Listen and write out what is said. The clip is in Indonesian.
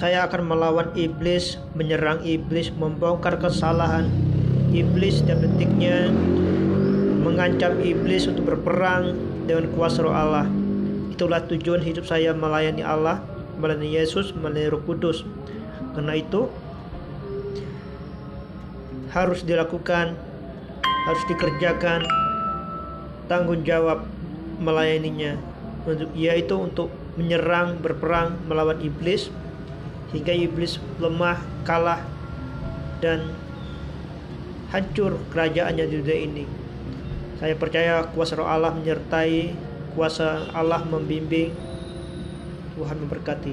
saya akan melawan iblis, menyerang iblis, membongkar kesalahan iblis setiap detiknya, mengancam iblis untuk berperang dengan kuasa roh Allah. Itulah tujuan hidup saya melayani Allah, melayani Yesus, melayani Roh Kudus. Karena itu harus dilakukan, harus dikerjakan tanggung jawab melayaninya yaitu untuk menyerang, berperang melawan iblis hingga iblis lemah, kalah dan hancur kerajaannya di dunia ini. Saya percaya kuasa roh Allah menyertai, kuasa Allah membimbing. Tuhan memberkati.